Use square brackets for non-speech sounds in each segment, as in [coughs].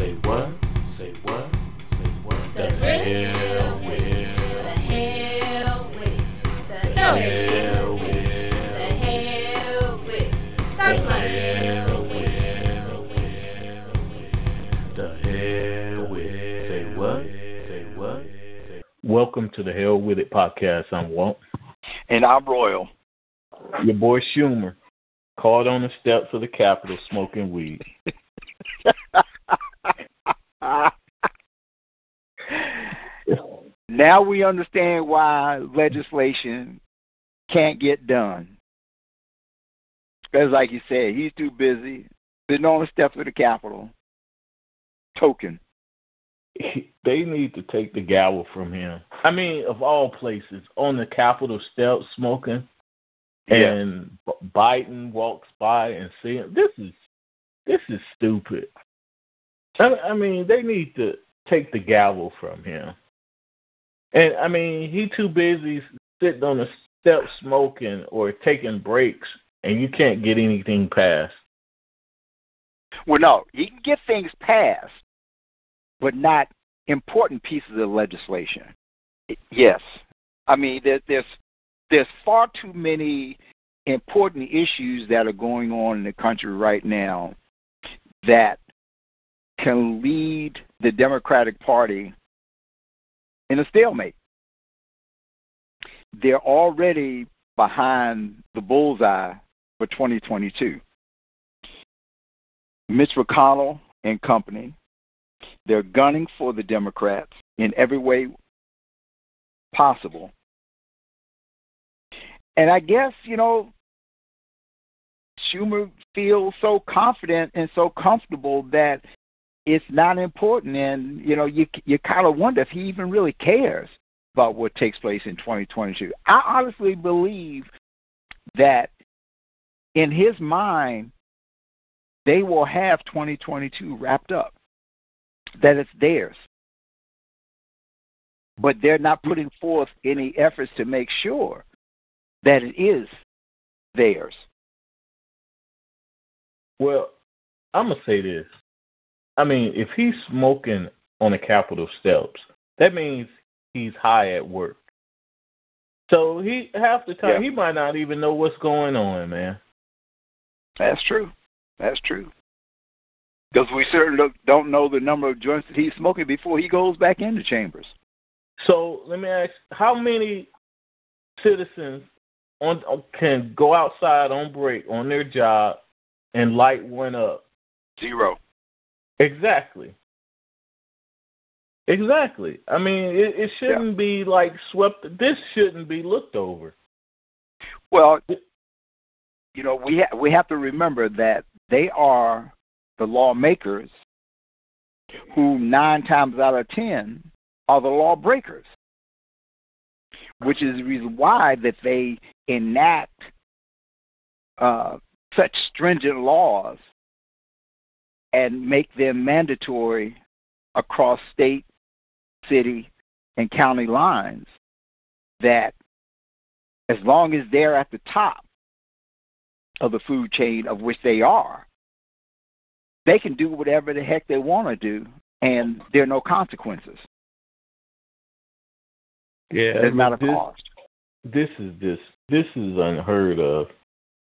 Say what? Say what? Say what? The hell with it. The hell with it. The hell with it. hell with. The hell with it. The hell with it. The hell with it. Say what? Say what? Welcome to the Hell With It podcast. I'm Walt. And I'm Royal. Your boy Schumer caught on the steps of the Capitol smoking weed. [laughs] [laughs] now we understand why legislation can't get done. Because, like you said, he's too busy sitting on the steps of the Capitol, token. [laughs] They need to take the gavel from him. I mean, of all places, on the Capitol steps smoking, Yeah. and B- Biden walks by and see him. This is this is stupid. I, mean, they need to take the gavel from him. And I mean, he too busy sitting on the steps smoking or taking breaks, and you can't get anything passed. Well, no, he can get things passed, but not important pieces of legislation. Yes, I mean there, there's there's far too many important issues that are going on in the country right now that can lead the Democratic Party in a stalemate. They're already behind the bullseye for 2022. Mitch McConnell and company, they're gunning for the Democrats in every way possible. And I guess, you know, Schumer feels so confident and so comfortable that it's not important and you know you you kind of wonder if he even really cares about what takes place in 2022. I honestly believe that in his mind they will have 2022 wrapped up, that it's theirs. But they're not putting forth any efforts to make sure that it is theirs. Well, I'm gonna say this. I mean, if he's smoking on the Capitol steps, that means he's high at work. So he half the time Yeah. he might not even know what's going on, man. That's true. That's true. Because we certainly don't- know the number of joints that he's smoking before he goes back into chambers. So let me ask: How many citizens on can go outside on break on their job and light one up? Zero. Exactly. Exactly. I mean, it, it shouldn't be like swept. This shouldn't be looked over. Well, you know, we ha- we have to remember that they are the lawmakers who nine times out of ten are the lawbreakers, which is the reason why that they enact uh, such stringent laws and make them mandatory across state, city, and county lines that as long as they're at the top of the food chain of which they are, they can do whatever the heck they want to do, and there are no consequences. Yeah, There's not a this, cost. this is just this is unheard of.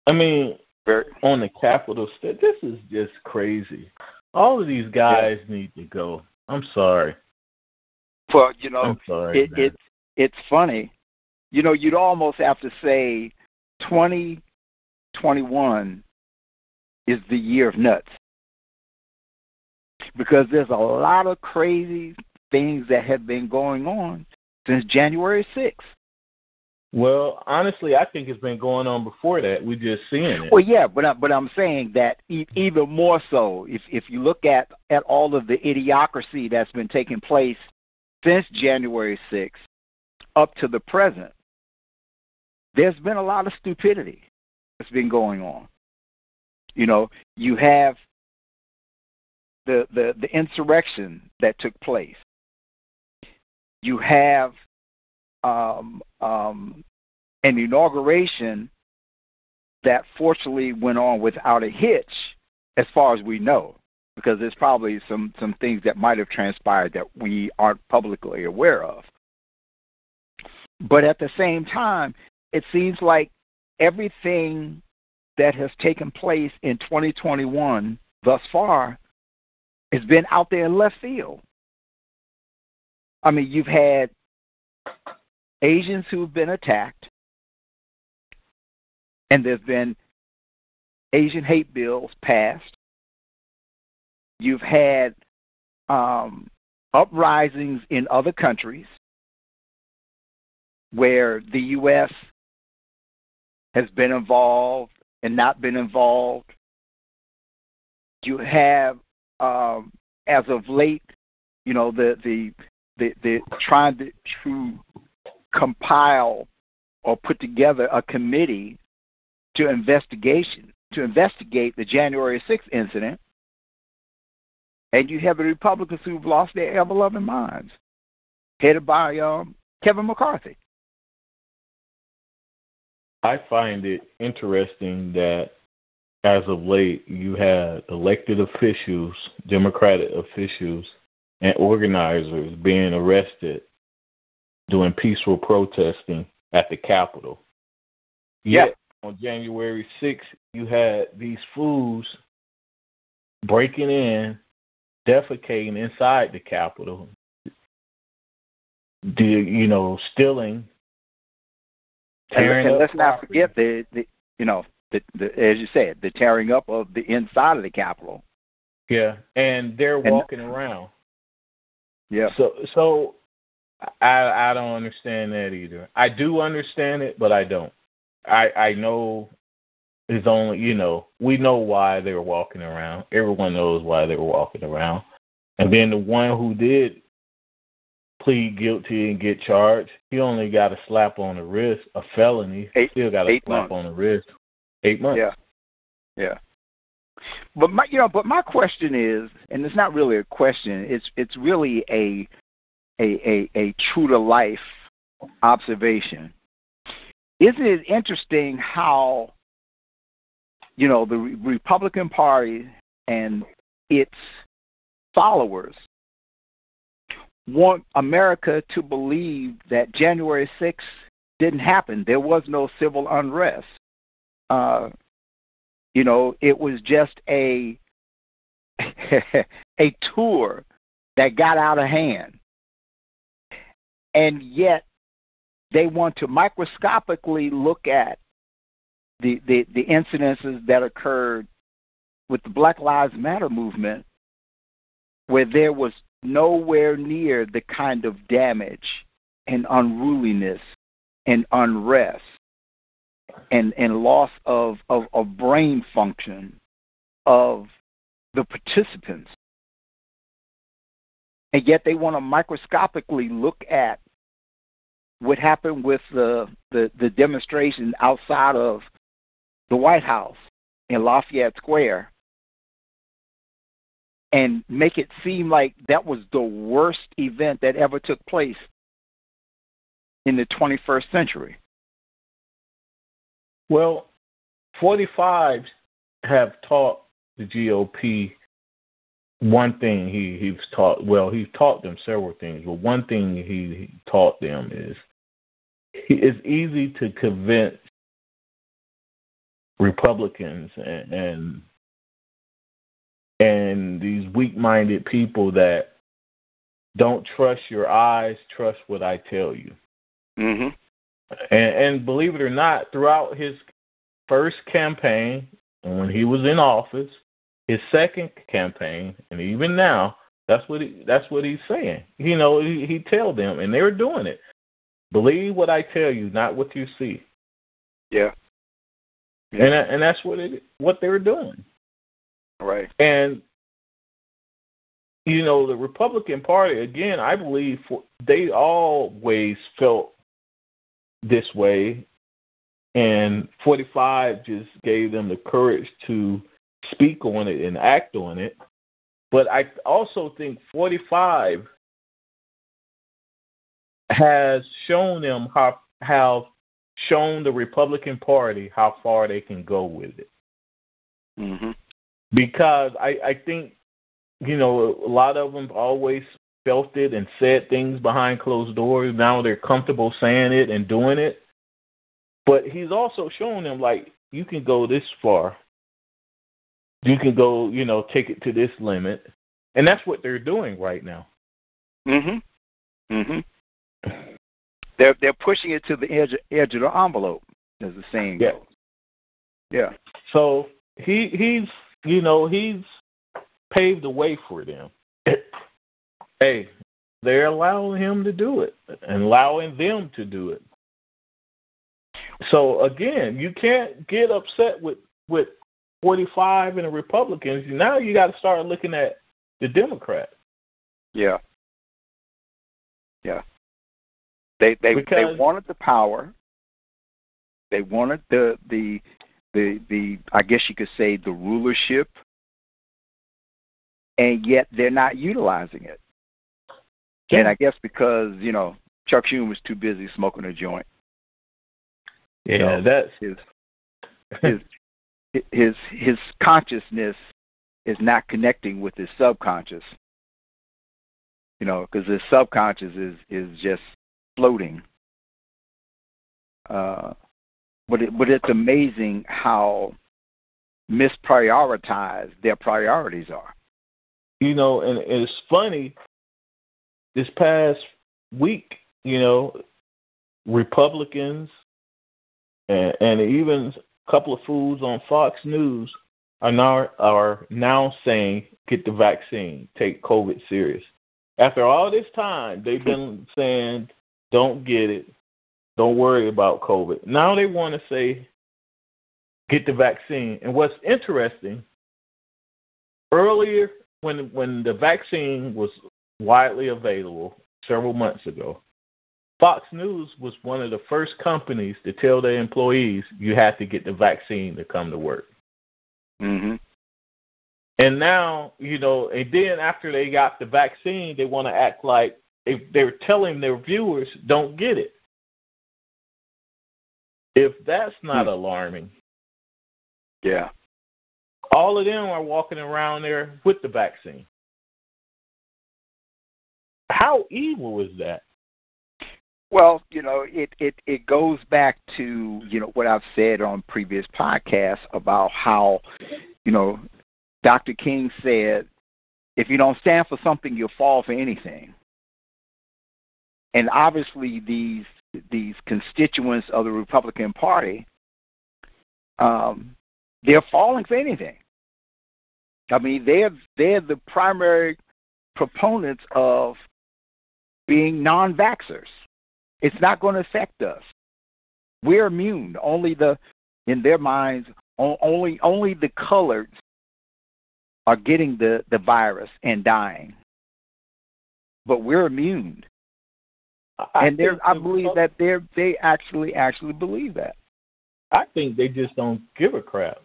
I mean, on the Capitol this is just crazy. All of these guys need to go. I'm sorry. well, you know, sorry. it, it's it's funny. You know, you'd almost have to say 2021 is the year of nuts because there's a lot of crazy things that have been going on since January 6th. Well, honestly, I think it's been going on before that. We're just seeing it. Well, yeah, but I, but I'm saying that e- even more so, if if you look at at all of the idiocracy that's been taking place since January 6th up to the present, there's been a lot of stupidity that's been going on. You know, you have the the the insurrection that took place. You have um, um, an inauguration that fortunately went on without a hitch, as far as we know. because there's probably some some things that might have transpired that we aren't publicly aware of. But at the same time, it seems like everything that has taken place in 2021 thus far has been out there in left field. I mean, you've had Asians who've been attacked, and there's been Asian hate bills passed. You've had um, uprisings in other countries where the U.S. has been involved and not been involved. You have, um, as of late, you know, the the the, the trying to, to compile or put together a committee to investigation to investigate the January 6th incident, and you have the Republicans who've lost their ever-loving minds, headed by um, Kevin McCarthy. I find it interesting that as of late you had elected officials, Democratic officials, and organizers being arrested doing peaceful protesting at the Capitol. Yet on January 6th, you had these fools breaking in, defecating inside the Capitol, the, you know, stealing and, and let's not forget the, the you know the, the as you said the tearing up of the inside of the Capitol. Yeah, and they're and, walking around. Yeah. So so I I don't understand that either. I do understand it, but I don't. I I know it's only you know we know why they were walking around. Everyone knows why they were walking around. And then the one who did plead guilty and get charged, he only got a slap on the wrist, a felony. Eight, Still got a slap months. on the wrist. Eight months. Yeah. Yeah. But my you know, but my question is, and it's not really a question, it's it's really a a a, a true to life observation. Isn't it interesting how you know the Republican Party and its followers want America to believe that January 6th didn't happen. There was no civil unrest. Uh, you know, it was just a [laughs] a tour that got out of hand. And yet they want to microscopically look at the, the, the incidences that occurred with the Black Lives Matter movement where there was nowhere near the kind of damage and unruliness and unrest and, and loss of, of, of brain function of the participants. And yet they want to microscopically look at what happened with the, the, the demonstration outside of the White House in Lafayette Square and make it seem like that was the worst event that ever took place in the 21st century. Well, 45 have taught the GOP one thing he he's taught well he's taught them several things but one thing he, he taught them is he, it's easy to convince republicans and, and and these weak-minded people that don't trust your eyes, trust what I tell you. Mm-hmm. And, and believe it or not, throughout his first campaign, and when he was in office, his second campaign, and even now, that's what he, that's what he's saying. You know, he, he tell them, and they were doing it. Believe what I tell you, not what you see. Yeah. yeah. And uh, and that's what it what they were doing. Right. And you know, the Republican Party again, I believe for, they always felt this way and 45 just gave them the courage to speak on it and act on it. But I also think 45 has shown them how how shown the Republican Party how far they can go with it. Mm-hmm because I, I think you know, a lot of them always felt it and said things behind closed doors. Now they're comfortable saying it and doing it. But he's also showing them like you can go this far. You can go, you know, take it to this limit. And that's what they're doing right now. Mhm. Mhm. They're they're pushing it to the edge edge of the envelope, as the saying Yeah. goes. Yeah. So he he's you know, he's paved the way for them. [coughs] hey, they're allowing him to do it and allowing them to do it. So again, you can't get upset with with 45 and the Republicans. Now you got to start looking at the Democrats. Yeah. Yeah. They they they wanted the power. They wanted the the the the I guess you could say the rulership and yet they're not utilizing it. And I guess because, you know, Chuck Schumer was too busy smoking a joint. Yeah, So, that's his [laughs] his his his consciousness is not connecting with his subconscious. You know, because his subconscious is is just floating. Uh, but it, but it's amazing how misprioritized their priorities are. you know, and it's funny. This past week, you know, Republicans and, and even couple of fools on Fox News are now are now saying get the vaccine, take COVID serious. After all this time, they've been saying don't get it, don't worry about COVID. Now they want to say get the vaccine. And what's interesting, earlier when when the vaccine was widely available several months ago, Fox News was one of the first companies to tell their employees you have to get the vaccine to come to work. Mm-hmm. And now, you know, and then after they got the vaccine, they want to act like they, they're telling their viewers don't get it. If that's not Hmm. alarming, Yeah. all of them are walking around there with the vaccine. How evil is that? Well, you know, it, it, it goes back to, you know, what I've said on previous podcasts about how, you know, Dr. King said, if you don't stand for something, you'll fall for anything. And obviously these these constituents of the Republican Party, um, they're falling for anything. I mean, they're they're the primary proponents of being non-vaxxers. It's not going to affect us. We're immune. Only the, in their minds, only only the coloreds are getting the the virus and dying. But we're immune, I and they're. I believe that they're they actually actually believe that. I think they just don't give a crap.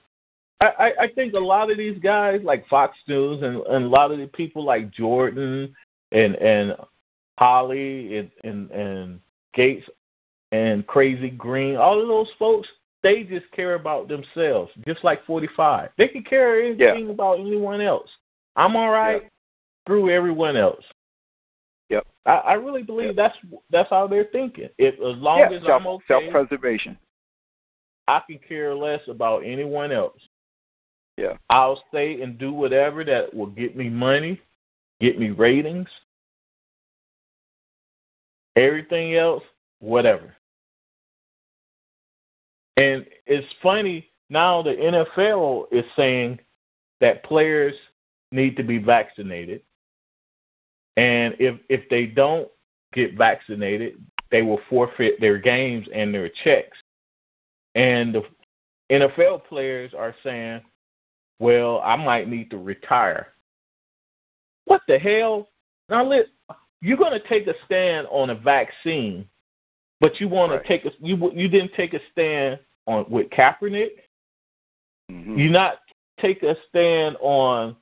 I, I, I think a lot of these guys, like Fox News, and, and a lot of the people like Jordan and and Hawley and and, and Gaetz and Crazy Greene, all of those folks, they just care about themselves, just like 45. They can care anything about anyone else. I'm all right through everyone else. Yep. I, I really believe Yep. that's that's how they're thinking. If as long yeah, as self, I'm okay, self-preservation. I can care less about anyone else. Yeah. I'll stay and do whatever that will get me money, get me ratings. Everything else, whatever. And it's funny now the NFL is saying that players need to be vaccinated. And if if they don't get vaccinated, they will forfeit their games and their checks. And the NFL players are saying, well, I might need to retire. What the hell? Now, let, you're going to take a stand on a vaccine, but you want Right. to take a you you didn't take a stand on with Kaepernick. Mhm. You not take a stand on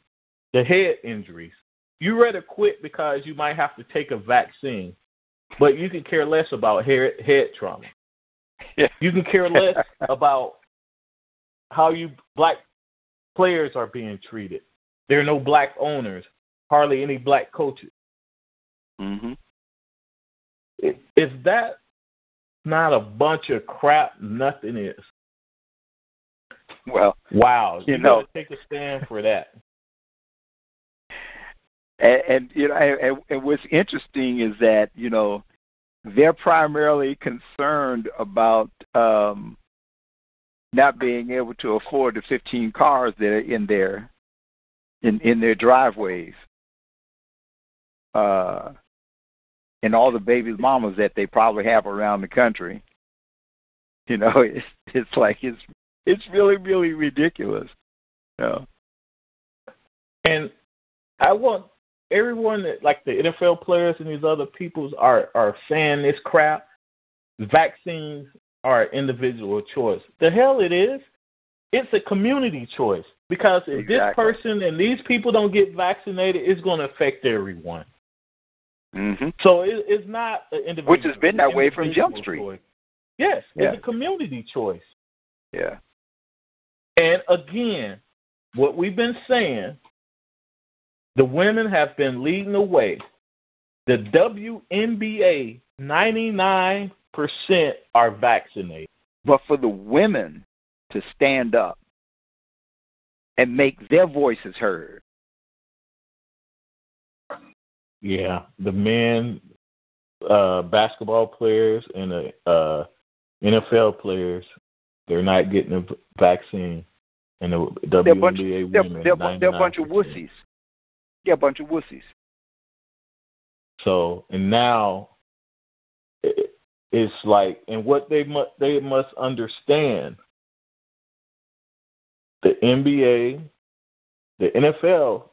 the head injuries. You rather quit because you might have to take a vaccine, but you can care less about head head trauma. Yeah. You can care less [laughs] about how you black players are being treated. There are no black owners. hardly any black coaches. Hmm I- Is that not a bunch of crap? Nothing is. Well, Wow, You you, know- take a stand for that. and, and you know, and, and what's interesting is that you know they're primarily concerned about um, not being able to afford the 15 cars that are in their in in their driveways, uh, and all the baby mamas that they probably have around the country. You know, [laughs] it's it's like it's it's really really ridiculous. You know? And I want everyone that like the NFL players and these other peoples are are saying this crap. Vaccines are an individual choice. The hell it is. It's a community choice because if this person and these people don't get vaccinated, it's going to affect everyone. Mm-hmm. So it, it's not an individual. Which has been that way from Jump Street. choice. Yes, Yeah. it's a community choice. Yeah. And again, what we've been saying, the women have been leading the way. The WNBA, 99% are vaccinated. but for the women to stand up and make their voices heard. Yeah, the men, uh, basketball players and the uh, NFL players, they're not getting a vaccine. And the They're a bunch, WNBA they're, women, they're, they're a bunch of 99%. wussies. They're a bunch of wussies. So and now it, it's like, and what they must they must understand. The NBA, the NFL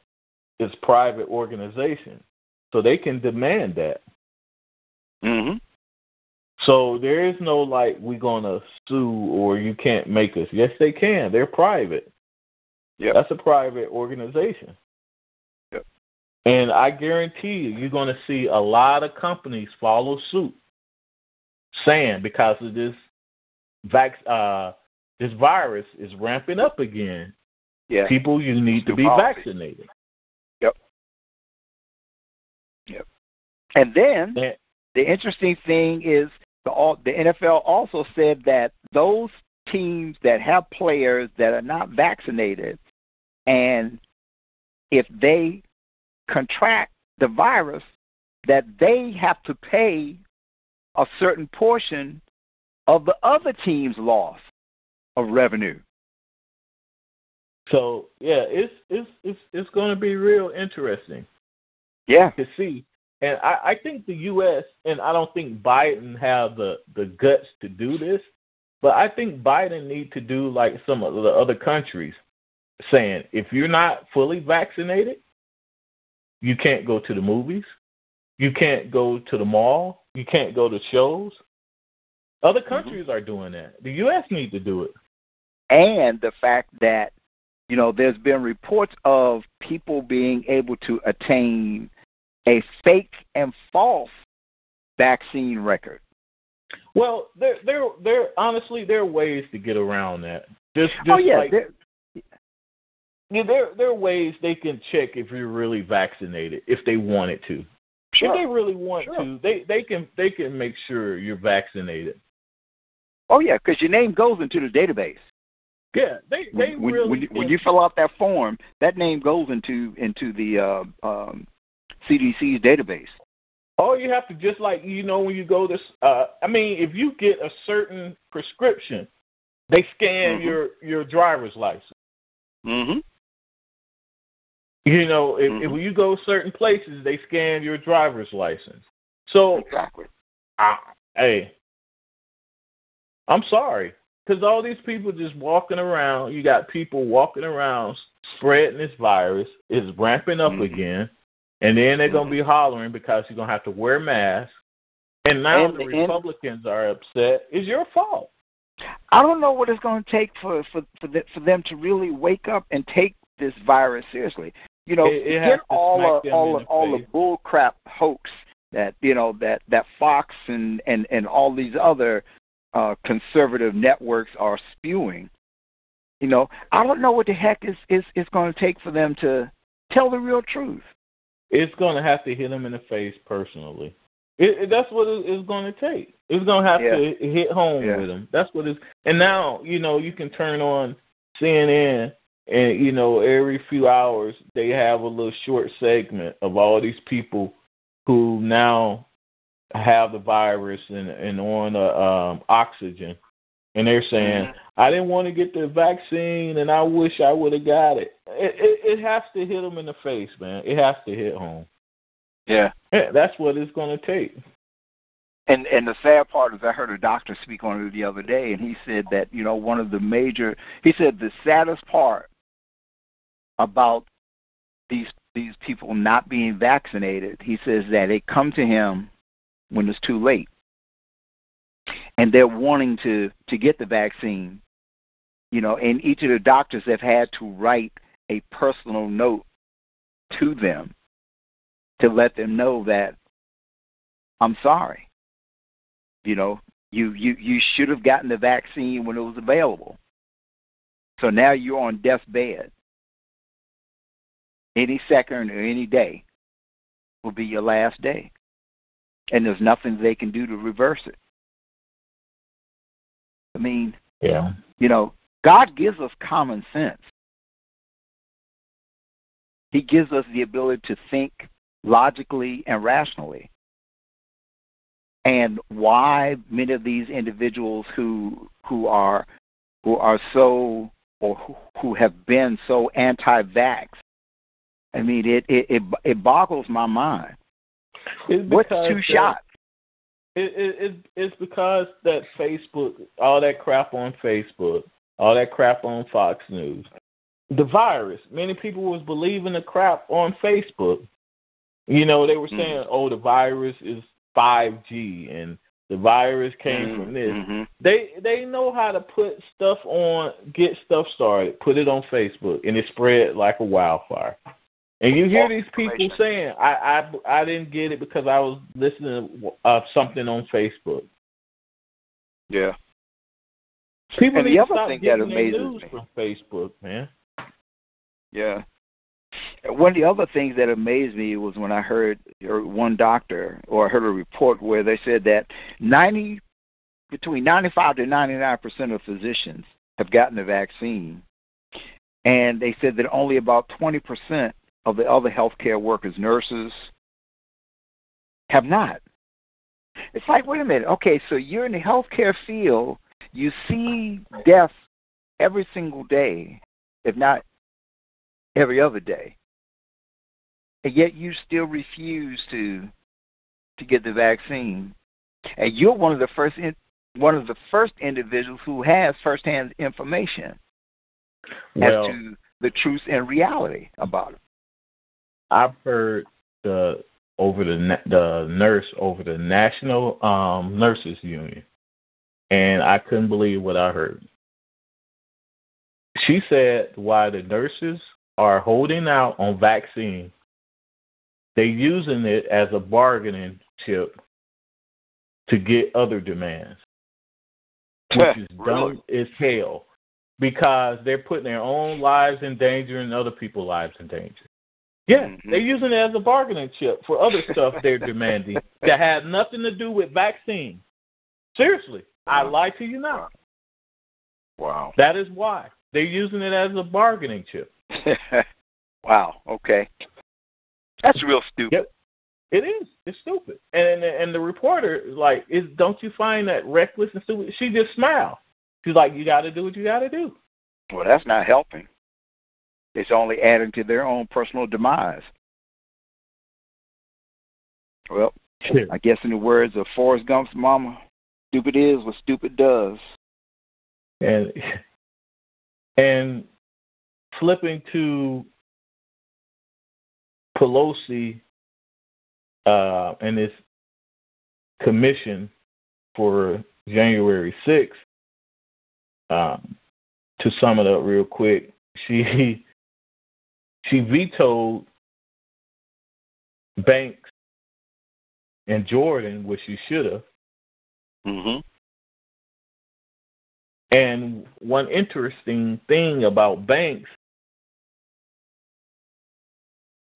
is private organization, so they can demand that. Mm-hmm. So there is no like we're gonna sue or you can't make us. Yes, they can. They're private. Yep. That's a private organization. Yep. And I guarantee you, you're going to see a lot of companies follow suit, saying because of this vac- uh, this virus is ramping up again. Yeah. People, you need to be policy. vaccinated. And then And- the interesting thing is the all, the NFL also said that those teams that have players that are not vaccinated, and if they contract the virus, that they have to pay a certain portion of the other team's loss of revenue. So yeah, it's it's it's it's going to be real interesting. Yeah. to see. And I, I think the U.S. and I don't think Biden have the the guts to do this, but I think Biden need to do like some of the other countries, saying if you're not fully vaccinated, you can't go to the movies, you can't go to the mall, you can't go to shows. Other mm-hmm. countries are doing that. The U.S. need to do it. and the fact that you know there's been reports of people being able to attain a fake and false vaccine record. Well, there there there honestly there are ways to get around that. Just oh, just oh yeah, like there- Yeah, there there are ways they can check if you're really vaccinated if they wanted to. If they really want Sure. to, they they can they can make sure you're vaccinated. oh yeah, because your name goes into the database. Yeah, they they When, really when, you, when you fill out that form, that name goes into into the uh, um, CDC's database. all you have to just like you know when you go to uh I mean if you get a certain prescription, they scan Mhm. your your driver's license. Mm-hmm. You know, if, if Mhm. when you go certain places, they scan your driver's license. So Exactly. I, hey, I'm sorry, because all these people just walking around. You got people walking around spreading this virus. It's ramping up Mhm. again, and then they're gonna be hollering because you're gonna have to wear masks. And now And- the Republicans are upset. It's your fault. I don't know what it's going to take for for for, the, for them to really wake up and take this virus seriously. You know, It- it to all them all the all the bull crap hoax that you know that that Fox and and and all these other uh, conservative networks are spewing. You know, I don't know what the heck is is is going to take for them to tell the real truth. it's going to have to hit them in the face personally. It, it, that's what it's going to take. It's going to have Yeah. to hit home Yeah. with them. That's what it's. And now you know you can turn on CNN, and you know every few hours they have a little short segment of all these people who now have the virus and and on uh, um, oxygen, and they're saying, Mhm. "I didn't want to get the vaccine, and I wish I would have got it." It, it. it has to hit them in the face, man. It has to hit home. Yeah. Yeah, that's what it's going to take. And and the sad part is I heard a doctor speak on it the other day and he said that, you know, one of the major he said the saddest part about these these people not being vaccinated, he says that they come to him when it's too late. And they're wanting to to get the vaccine. You know, and each of the doctors have had to write a personal note to them to let them know that I'm sorry. You know, you you you should have gotten the vaccine when it was available. So now you're on death's bed. Any second or any day will be your last day. And there's nothing they can do to reverse it. I mean, Yeah. you know, God gives us common sense. He gives us the ability to think logically and rationally. And why many of these individuals who who are who are so or who, who have been so anti-vax, I mean, it it it, it boggles my mind. It's What's two that- shots? It, it, it, it's because that Facebook, all that crap on Facebook, all that crap on Fox News, the virus. Many people was believing the crap on Facebook. You know, they were Mm. saying, "Oh, the virus is 5G, and the virus came from this." Mhm. They they know how to put stuff on, get stuff started, put it on Facebook, and it spread like a wildfire. And you hear these people saying, "I I I didn't get it because I was listening to uh, something on Facebook." Yeah. People And the other thing that amazes news me- from Facebook, man. Yeah. One of the other things that amazed me was when I heard one doctor or I heard a report where they said that ninety between ninety five to ninety nine percent of physicians have gotten the vaccine. And they said that only about twenty percent of the other healthcare workers, nurses, have not. It's like, wait a minute, okay, so you're in the healthcare field, you see death every single day, if not every other day. And yet you still refuse to to get the vaccine. And you're one of the first in, one of the first individuals who has firsthand information Well, as to the truth and reality about it. I've heard the over the the nurse over the National um, Nurses Union, and I couldn't believe what I heard. She said why the nurses are holding out on vaccine, they're using it as a bargaining chip to get other demands, which is Really? dumb as hell because they're putting their own lives in danger and other people's lives in danger. Yeah, Mhm. they're using it as a bargaining chip for other [laughs] stuff they're demanding that had nothing to do with vaccine. Seriously, I lie to you not. Wow. That is why they're using it as a bargaining chip. [laughs] wow. Okay. That's real stupid. Yep. It is. It's stupid. And and the reporter like, is don't you find that reckless and stupid? She just smiled. She's like, you got to do what you got to do. Well, that's not helping. It's only adding to their own personal demise. Well, I guess in the words of Forrest Gump's mama, stupid is what stupid does. and and flipping to Pelosi uh, and this commission for January sixth. Um, to sum it up real quick, [laughs] she she vetoed Banks and Jordan, which she should have. Mm-hmm. And one interesting thing about Banks,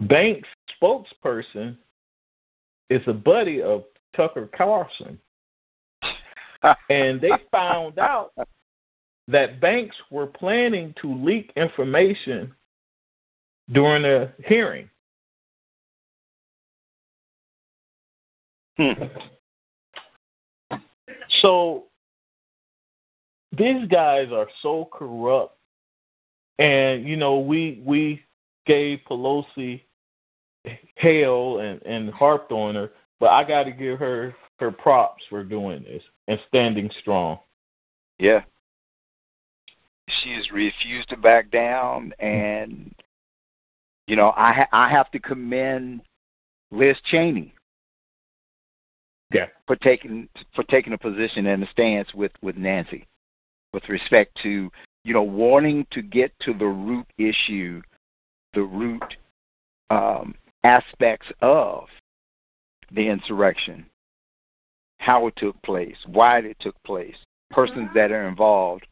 Banks spokesperson is a buddy of Tucker Carlson. [laughs] and they found out that Banks were planning to leak information during the hearing. Hmm. So these guys are so corrupt, and you know we we gave Pelosi hell and and harped on her, but I got to give her her props for doing this and standing strong. Yeah. She has refused to back down, and you know I ha- I have to commend Liz Cheney. Yeah. For taking for taking a position and a stance with with Nancy, with respect to you know wanting to get to the root issue, the root um, aspects of the insurrection, how it took place, why it took place, persons that are involved,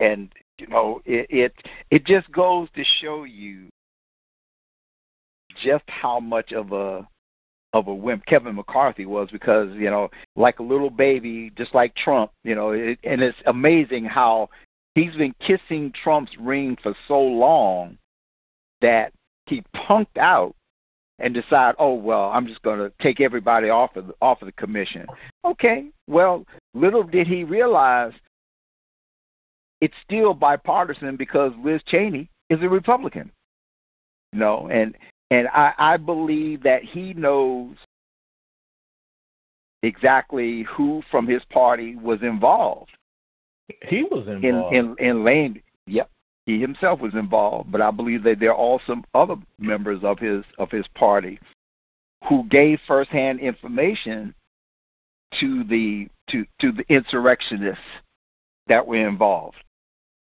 and you know it it, it just goes to show you just how much of a of a wimp Kevin McCarthy was because you know like a little baby just like Trump you know it, and it's amazing how he's been kissing Trump's ring for so long that he punked out and decide oh well I'm just going to take everybody off of the, off of the commission. Okay well little did he realize it's still bipartisan because Liz Cheney is a Republican you know and and I, I believe that he knows exactly who from his party was involved He was in involved. in in laying. Yep, he himself was involved, but I believe that there are also other members of his of his party who gave firsthand information to the to to the insurrectionists that were involved.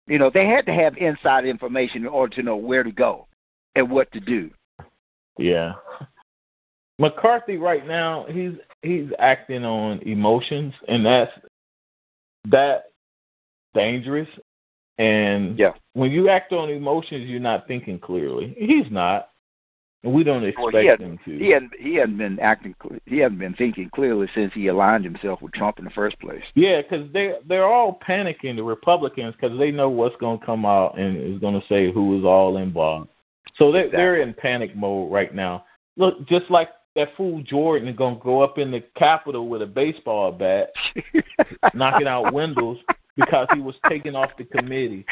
You know, they had to have inside information in order to know where to go and what to do. Yeah. McCarthy right now he's he's acting on emotions and that's that dangerous and Yeah. when you act on emotions you're not thinking clearly. He's not. And we don't expect Well, had- him to. He hadn't he hadn't been acting he hadn't been thinking clearly since he aligned himself with Trump in the first place. Yeah, because they they're all panicking the Republicans because they know what's going to come out and is going to say who is all involved. So they're they're in panic mode right now. Look, just like that fool Jordan is going to go up in the Capitol with a baseball bat, [laughs] knocking out windows because he was taken off the committee.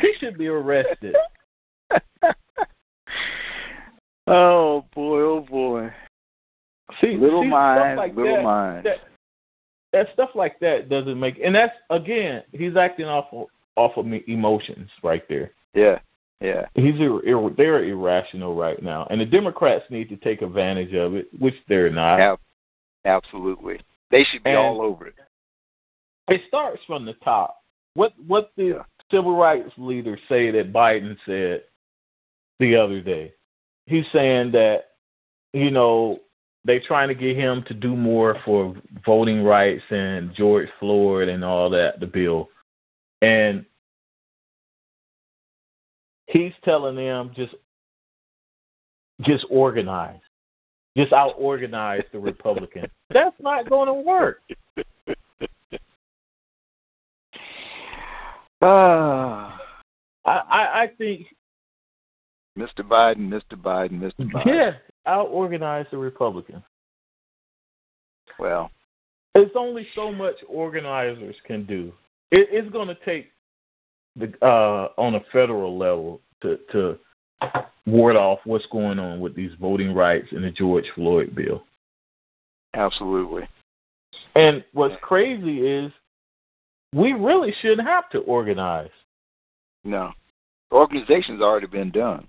He should be arrested. oh boy, oh boy. See, Little see, mind, like little that, mind. That, that stuff like that doesn't make, and that's again, he's acting off of, off of me- emotions right there. Yeah, yeah. He's ir- ir- they're irrational right now, and the Democrats need to take advantage of it, which they're not. Ab- absolutely. They should be And- all over it. It starts from the top. What what the Yeah. civil rights leaders say that Biden said the other day? He's saying that you know they're trying to get him to do more for voting rights and George Floyd and all that the bill, and he's telling them just just organize, just out organize the Republicans. That's not going to work. [sighs] Ah, I, I, I think Mr. Biden, Mr. Biden, Mr. [laughs] Biden. Yeah, out organize the Republicans. Well, It's only so much organizers can do. It, it's going to take the uh, on a federal level to to ward off what's going on with these voting rights and the George Floyd bill. absolutely. And what's crazy is we really shouldn't have to organize. No. Organization's already been done.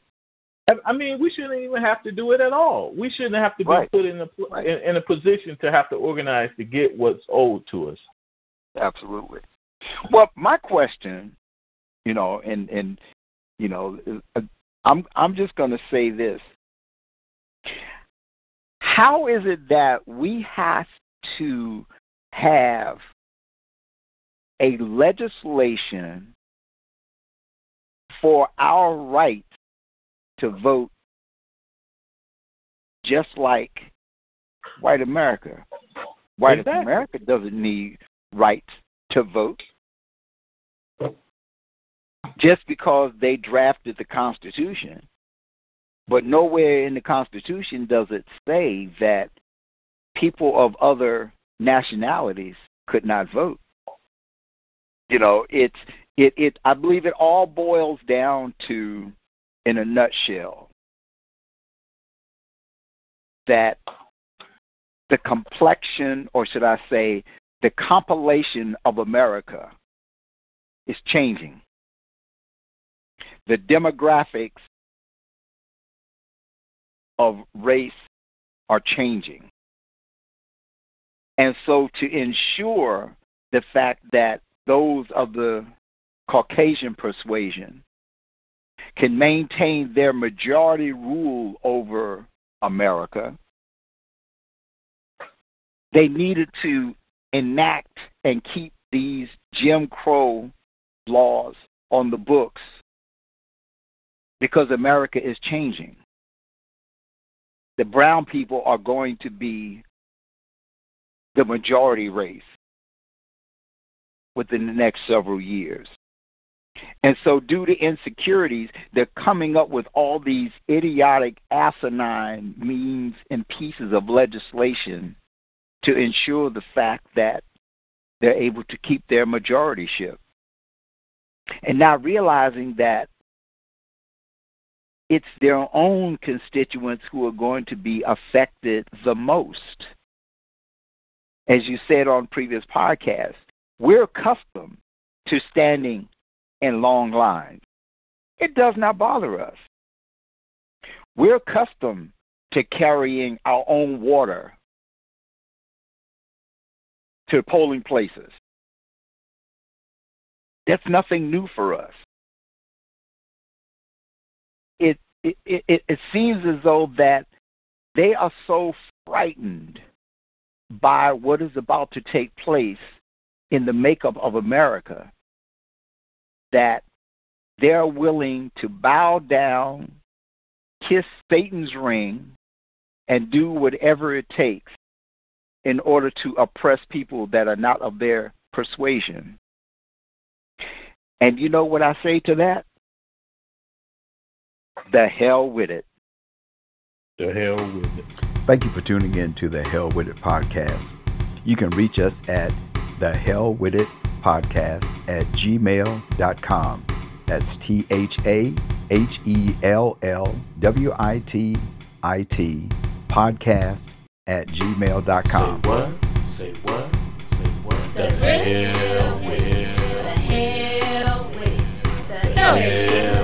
I- mean, we shouldn't even have to do it at all. We shouldn't have to be Right. put in a in, in a position to have to organize to get what's owed to us. Absolutely. Well, my question, you know, and and you know, uh, I'm I'm just going to say this. How is it that we have to have a legislation for our right to vote just like white America. White Exactly. America doesn't need rights to vote. Just because they drafted the Constitution. But nowhere in the Constitution does it say that people of other nationalities could not vote. You know, it's it, it I believe it all boils down to in a nutshell that the complexion or should I say the compilation of America is changing. The demographics of race are changing. And so to ensure the fact that those of the Caucasian persuasion can maintain their majority rule over America, they needed to enact and keep these Jim Crow laws on the books because America is changing. The brown people are going to be the majority race within the next several years. And so, due to insecurities, they're coming up with all these idiotic, asinine means and pieces of legislation to ensure the fact that they're able to keep their majorityship. And not realizing that it's their own constituents who are going to be affected the most. As you said on previous podcasts, we're accustomed to standing in long lines. It does not bother us. We're accustomed to carrying our own water to polling places. That's nothing new for us. It it, it, it seems as though that they are so frightened by what is about to take place in the makeup of America that they're willing to bow down, kiss Satan's ring, and do whatever it takes in order to oppress people that are not of their persuasion. And you know what I say to that? The hell with it. The hell with it. Thank you for tuning in to the Hell With It podcast. You can reach us at the Hell With It podcast at gmail.com. That's T H A H E L L W I T I T podcast at gmail.com. Say what? Say what? Say what? The hell with it. The hell with it. The hell with it.